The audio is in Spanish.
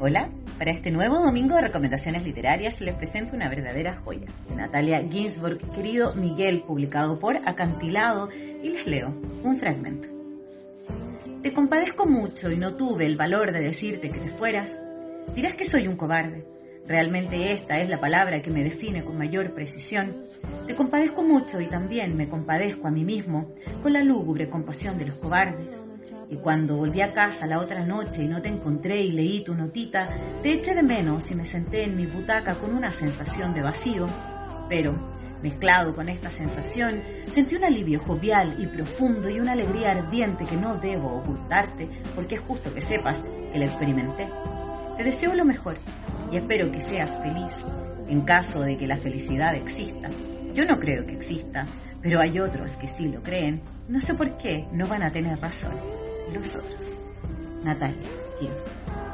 Hola, para este nuevo domingo de recomendaciones literarias les presento una verdadera joya Natalia Ginsburg, querido Miguel, publicado por Acantilado, y les leo un fragmento. Te compadezco mucho y no tuve el valor de decirte que te fueras. Dirás que soy un cobarde. Realmente esta es la palabra que me define con mayor precisión. Te compadezco mucho y también me compadezco a mí mismo con la lúgubre compasión de los cobardes. Y cuando volví a casa la otra noche y no te encontré y leí tu notita, te eché de menos y me senté en mi butaca con una sensación de vacío. Pero, mezclado con esta sensación, sentí un alivio jovial y profundo y una alegría ardiente que no debo ocultarte porque es justo que sepas que la experimenté. Te deseo lo mejor y espero que seas feliz en caso de que la felicidad exista. Yo no creo que exista, pero hay otros que sí lo creen. No sé por qué no van a tener razón los otros. Natalia Ginsburg.